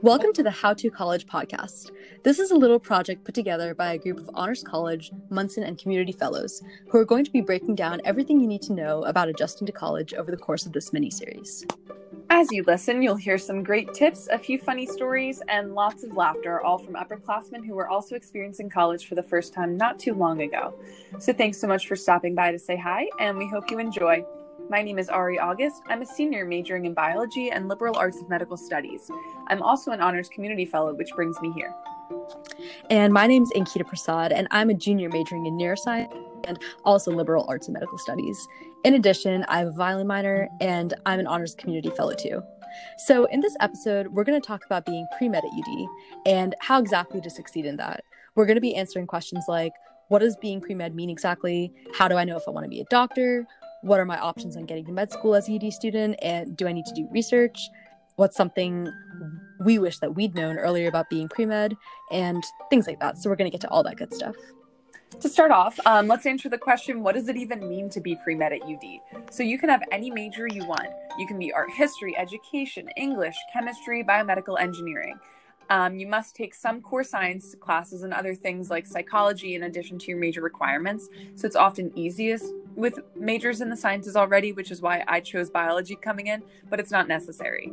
Welcome to the How to College podcast. This is a little project put together by a group of Honors College, Munson, and Community Fellows who are going to be breaking down everything you need to know about adjusting to college over the course of this mini series. As you listen, you'll hear some great tips, a few funny stories, and lots of laughter, all from upperclassmen who were also experiencing college for the first time not too long ago. So thanks so much for stopping by to say hi, and we hope you enjoy. My name is Ari August. I'm a senior majoring in biology and liberal arts of medical studies. I'm also an honors community fellow, which brings me here. And my name is Ankita Prasad, and I'm a junior majoring in neuroscience and also liberal arts and medical studies. In addition, I have a violin minor and I'm an honors community fellow too. So, in this episode, we're going to talk about being pre med at UD and how exactly to succeed in that. We're going to be answering questions like what does being pre med mean exactly? How do I know if I want to be a doctor? What are my options on getting to med school as a UD student and do I need to do research? What's something we wish that we'd known earlier about being pre med and things like that. So we're going to get to all that good stuff. To start off, um, let's answer the question what does it even mean to be pre med at UD? So you can have any major you want. You can be art history, education, English, chemistry, biomedical engineering. Um, you must take some core science classes and other things like psychology in addition to your major requirements. So it's often easiest with majors in the sciences already, which is why I chose biology coming in, but it's not necessary.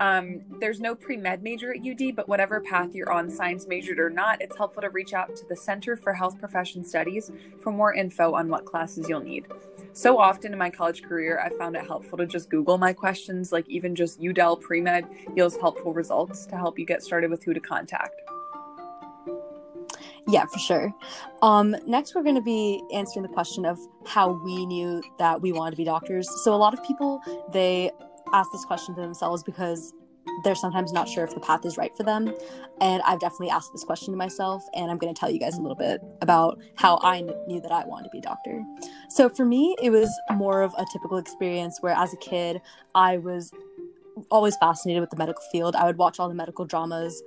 Um, there's no pre med major at UD, but whatever path you're on, science majored or not, it's helpful to reach out to the Center for Health Profession Studies for more info on what classes you'll need. So often in my college career, I found it helpful to just Google my questions, like even just UDEL pre med yields helpful results to help you get started with who to contact. Yeah, for sure. Um, next, we're going to be answering the question of how we knew that we wanted to be doctors. So, a lot of people they ask this question to themselves because they're sometimes not sure if the path is right for them. And I've definitely asked this question to myself, and I'm going to tell you guys a little bit about how I knew that I wanted to be a doctor. So for me, it was more of a typical experience where as a kid, I was always fascinated with the medical field. I would watch all the medical dramas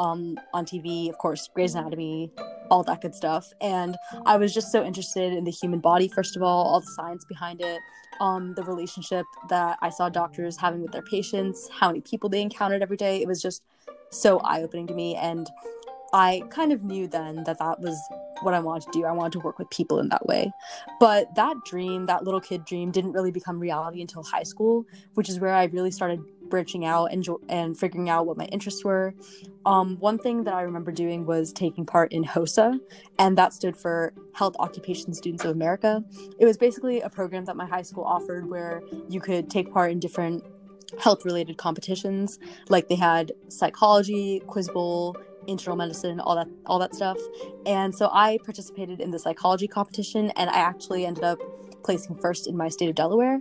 um, on TV, of course, Grey's Anatomy, all that good stuff. And I was just so interested in the human body, first of all, all the science behind it, um, the relationship that I saw doctors having with their patients, how many people they encountered every day. It was just so eye opening to me. And I kind of knew then that that was what I wanted to do. I wanted to work with people in that way. But that dream, that little kid dream, didn't really become reality until high school, which is where I really started branching out and, jo- and figuring out what my interests were. Um, one thing that I remember doing was taking part in HOSA, and that stood for Health Occupation Students of America. It was basically a program that my high school offered where you could take part in different health related competitions like they had psychology quiz bowl internal medicine all that all that stuff and so i participated in the psychology competition and i actually ended up placing first in my state of delaware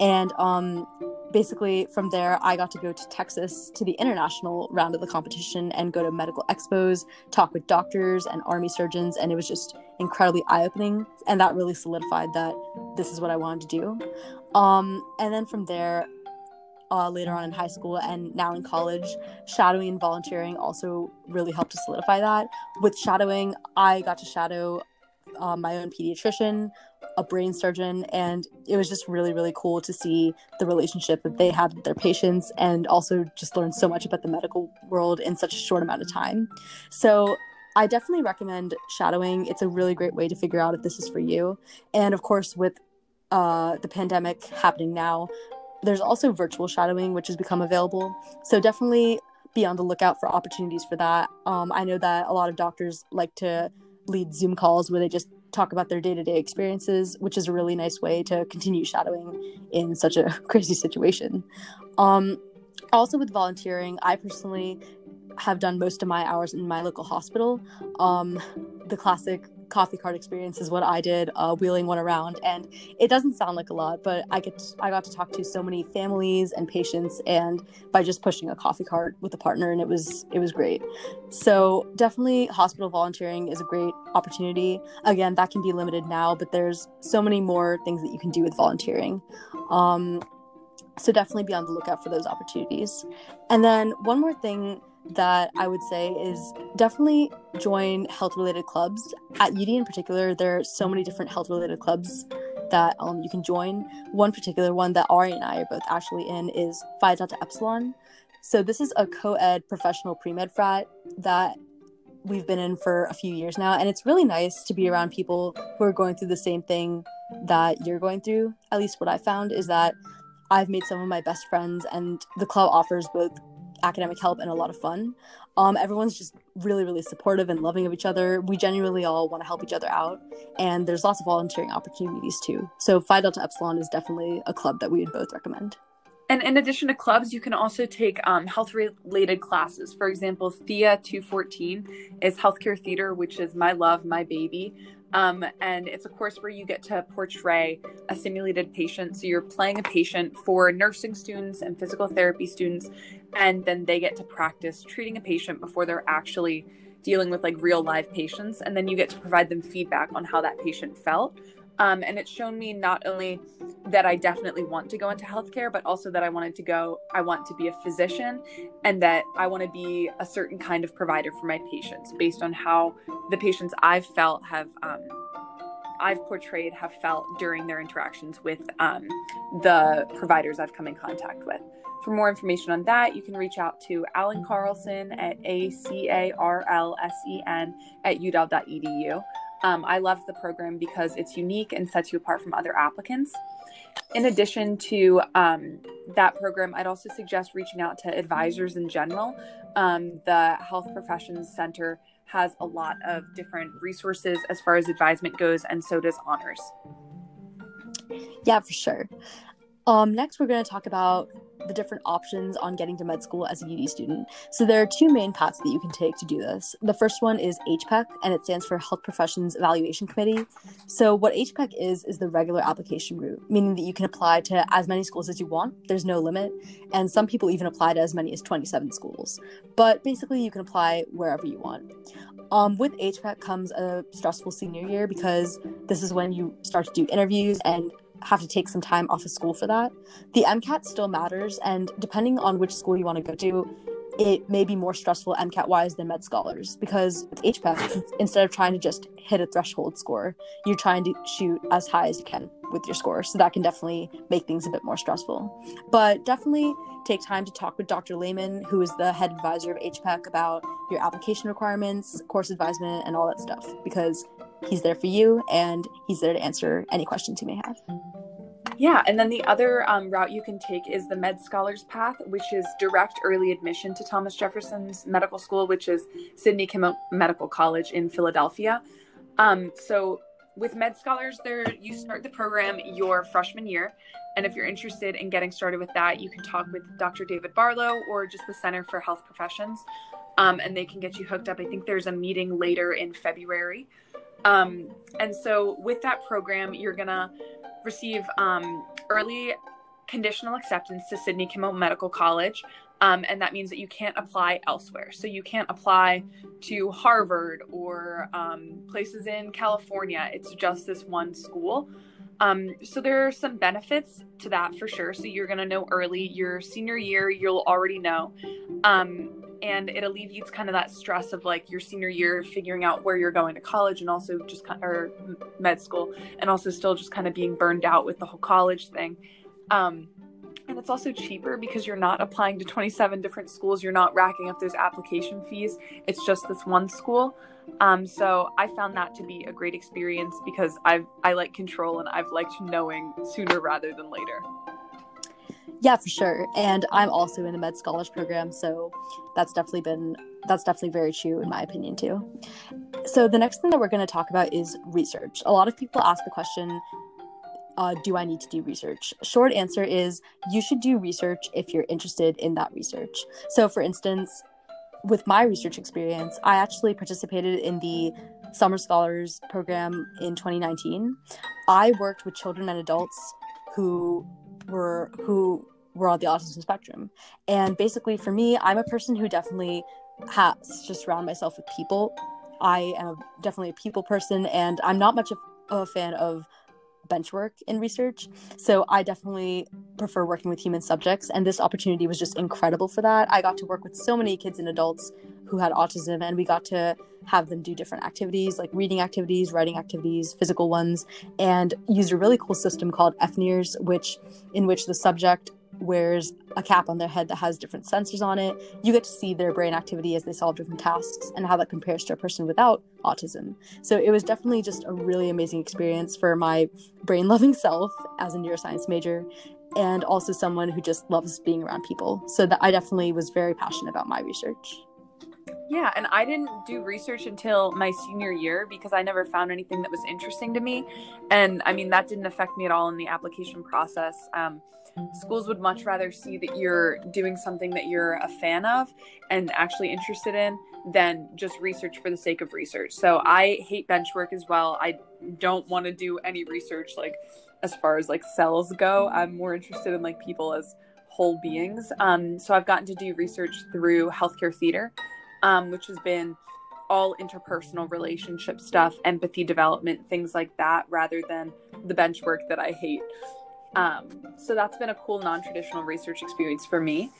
and um, basically, from there, I got to go to Texas to the international round of the competition and go to medical expos, talk with doctors and army surgeons. And it was just incredibly eye opening. And that really solidified that this is what I wanted to do. Um, and then from there, uh, later on in high school and now in college, shadowing and volunteering also really helped to solidify that. With shadowing, I got to shadow uh, my own pediatrician, a brain surgeon, and it was just really, really cool to see the relationship that they had with their patients and also just learn so much about the medical world in such a short amount of time. So, I definitely recommend shadowing. It's a really great way to figure out if this is for you. And of course, with uh, the pandemic happening now, there's also virtual shadowing, which has become available. So definitely be on the lookout for opportunities for that. Um, I know that a lot of doctors like to lead Zoom calls where they just talk about their day to day experiences, which is a really nice way to continue shadowing in such a crazy situation. Um, also, with volunteering, I personally have done most of my hours in my local hospital. Um, the classic coffee cart experience is what I did, uh, wheeling one around. And it doesn't sound like a lot, but I get to, I got to talk to so many families and patients, and by just pushing a coffee cart with a partner, and it was it was great. So definitely, hospital volunteering is a great opportunity. Again, that can be limited now, but there's so many more things that you can do with volunteering. Um, so definitely be on the lookout for those opportunities. And then one more thing that I would say is definitely join health related clubs. At UD in particular, there are so many different health related clubs that um, you can join. One particular one that Ari and I are both actually in is Phi Delta Epsilon. So this is a co-ed professional pre-med frat that we've been in for a few years now, and it's really nice to be around people who are going through the same thing that you're going through. At least what I found is that I've made some of my best friends, and the club offers both academic help and a lot of fun. Um, everyone's just really, really supportive and loving of each other. We genuinely all want to help each other out, and there's lots of volunteering opportunities too. So Phi Delta Epsilon is definitely a club that we would both recommend. And in addition to clubs, you can also take um, health related classes. For example, Thea 214 is healthcare theater, which is my love, my baby. Um, and it's a course where you get to portray a simulated patient. So you're playing a patient for nursing students and physical therapy students, and then they get to practice treating a patient before they're actually dealing with like real live patients. And then you get to provide them feedback on how that patient felt. Um, and it's shown me not only that I definitely want to go into healthcare, but also that I wanted to go, I want to be a physician and that I want to be a certain kind of provider for my patients based on how the patients I've felt have, um, I've portrayed have felt during their interactions with um, the providers I've come in contact with. For more information on that, you can reach out to Alan Carlsen at A C A R L S E N at udel.edu. Um, I love the program because it's unique and sets you apart from other applicants. In addition to um, that program, I'd also suggest reaching out to advisors in general. Um, the Health Professions Center has a lot of different resources as far as advisement goes, and so does Honors. Yeah, for sure. Um, next, we're going to talk about the different options on getting to med school as a UD student. So there are two main paths that you can take to do this. The first one is HPEC, and it stands for Health Professions Evaluation Committee. So what HPEC is is the regular application route, meaning that you can apply to as many schools as you want. There's no limit, and some people even apply to as many as 27 schools. But basically, you can apply wherever you want. Um, with HPEC comes a stressful senior year because this is when you start to do interviews and have to take some time off of school for that. The MCAT still matters, and depending on which school you want to go to, it may be more stressful MCAT wise than Med Scholars because with HPEC, instead of trying to just hit a threshold score, you're trying to shoot as high as you can with your score. So that can definitely make things a bit more stressful. But definitely take time to talk with Dr. Lehman, who is the head advisor of HPEC, about your application requirements, course advisement, and all that stuff because he's there for you and he's there to answer any questions you may have. Yeah, and then the other um, route you can take is the Med Scholars Path, which is direct early admission to Thomas Jefferson's Medical School, which is Sidney Kimmel Medical College in Philadelphia. Um, so with Med Scholars, there you start the program your freshman year, and if you're interested in getting started with that, you can talk with Dr. David Barlow or just the Center for Health Professions, um, and they can get you hooked up. I think there's a meeting later in February. Um, and so with that program, you're gonna receive um, early conditional acceptance to Sidney Kimmel Medical College. Um, and that means that you can't apply elsewhere. So you can't apply to Harvard or um, places in California. It's just this one school. Um, so there are some benefits to that for sure. So you're going to know early. Your senior year, you'll already know. And it alleviates kind of that stress of like your senior year figuring out where you're going to college and also just kind or med school and also still just kind of being burned out with the whole college thing. Um, and it's also cheaper because you're not applying to 27 different schools. You're not racking up those application fees. It's just this one school. Um, so i found that to be a great experience because i've i like control and i've liked knowing sooner rather than later yeah, for sure. And I'm also in the Med Scholars program, so that's definitely been that's definitely very true in my opinion too. So the next thing that we're going to talk about is research. A lot of people ask the question, uh, do I need to do research? Short answer is you should do research if you're interested in that research. So, for instance, with my research experience, I actually participated in the Summer Scholars program in 2019. I worked with children and adults who were who were on the autism spectrum. And basically, for me, I'm a person who definitely has to surround myself with people. I am definitely a people person, and I'm not much of a fan of bench work in research. So I definitely prefer working with human subjects, and this opportunity was just incredible for that. I got to work with so many kids and adults who had autism, and we got to have them do different activities like reading activities, writing activities, physical ones, and used a really cool system called FNIRS, which in which the subject wears a cap on their head that has different sensors on it. You get to see their brain activity as they solve different tasks and how that compares to a person without autism. So it was definitely just a really amazing experience for my brain loving self as a neuroscience major and also someone who just loves being around people. So that I definitely was very passionate about my research. Yeah, and I didn't do research until my senior year because I never found anything that was interesting to me. And I mean, that didn't affect me at all in the application process. Um, schools would much rather see that you're doing something that you're a fan of and actually interested in than just research for the sake of research. So I hate bench work as well. I don't want to do any research like as far as like cells go. I'm more interested in like people as whole beings. Um, so I've gotten to do research through healthcare theater um, which has been all interpersonal relationship stuff, empathy development, things like that, rather than the bench work that I hate. Um, so that's been a cool non traditional research experience for me.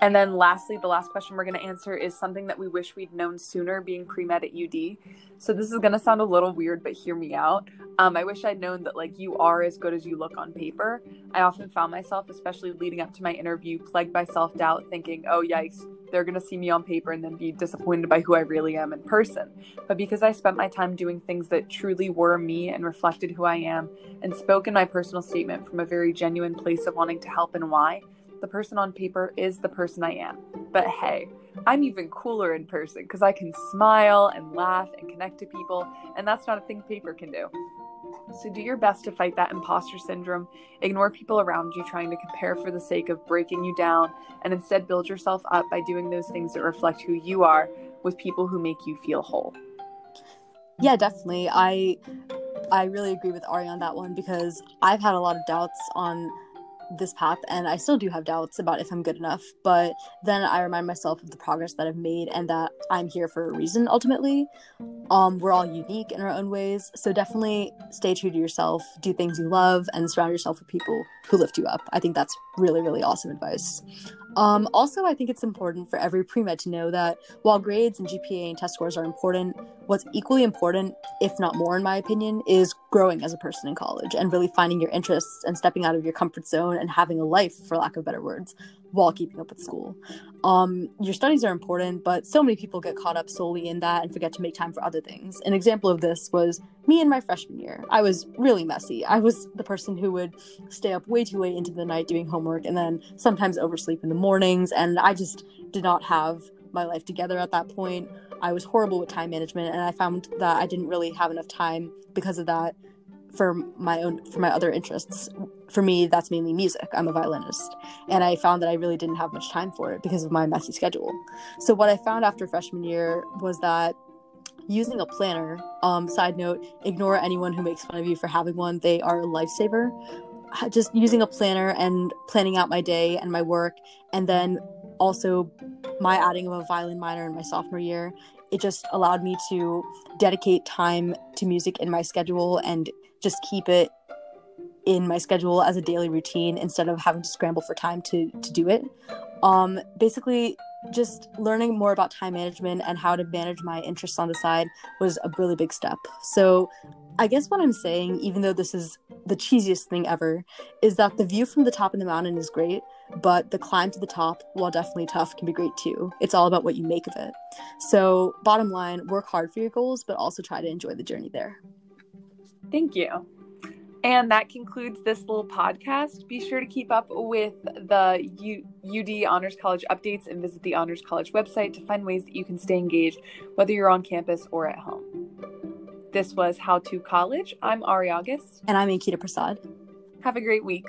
And then lastly, the last question we're going to answer is something that we wish we'd known sooner being pre med at UD. So this is going to sound a little weird, but hear me out. Um, I wish I'd known that like you are as good as you look on paper. I often found myself, especially leading up to my interview, plagued by self doubt, thinking, oh, yikes, they're going to see me on paper and then be disappointed by who I really am in person. But because I spent my time doing things that truly were me and reflected who I am, and spoke in my personal statement from a very genuine place of wanting to help and why, the person on paper is the person I am. But hey, I'm even cooler in person because I can smile and laugh and connect to people, and that's not a thing paper can do. So do your best to fight that imposter syndrome. Ignore people around you trying to compare for the sake of breaking you down, and instead build yourself up by doing those things that reflect who you are with people who make you feel whole. Yeah, definitely. I I really agree with Ari on that one because I've had a lot of doubts on this path and I still do have doubts about if I'm good enough, but then I remind myself of the progress that I've made and that I'm here for a reason ultimately. Um we're all unique in our own ways, so definitely stay true to yourself, do things you love and surround yourself with people who lift you up. I think that's really really awesome advice. Um, also, I think it's important for every pre med to know that while grades and GPA and test scores are important, what's equally important, if not more, in my opinion, is growing as a person in college and really finding your interests and stepping out of your comfort zone and having a life, for lack of better words, while keeping up with school. Um, your studies are important, but so many people get caught up solely in that and forget to make time for other things. An example of this was me in my freshman year. I was really messy. I was the person who would stay up way too late into the night doing homework and then sometimes oversleep in the mornings, and I just did not have my life together at that point. I was horrible with time management, and I found that I didn't really have enough time because of that for my own for my other interests for me that's mainly music i'm a violinist and i found that i really didn't have much time for it because of my messy schedule so what i found after freshman year was that using a planner um, side note ignore anyone who makes fun of you for having one. They are a lifesaver. Just using a planner and planning out my day and my work and then also my adding of a violin minor in my sophomore year. It just allowed me to dedicate time to music in my schedule and just keep it in my schedule as a daily routine instead of having to scramble for time to to do it. Um, basically, just learning more about time management and how to manage my interests on the side was a really big step. So, I guess what I'm saying, even though this is the cheesiest thing ever, is that the view from the top of the mountain is great, but the climb to the top, while definitely tough, can be great too. It's all about what you make of it. So, bottom line, work hard for your goals, but also try to enjoy the journey there. Thank you. And that concludes this little podcast. Be sure to keep up with the U- UD Honors College updates and visit the Honors College website to find ways that you can stay engaged, whether you're on campus or at home. This was How to College. I'm Ari August. And I'm Ankita Prasad. Have a great week.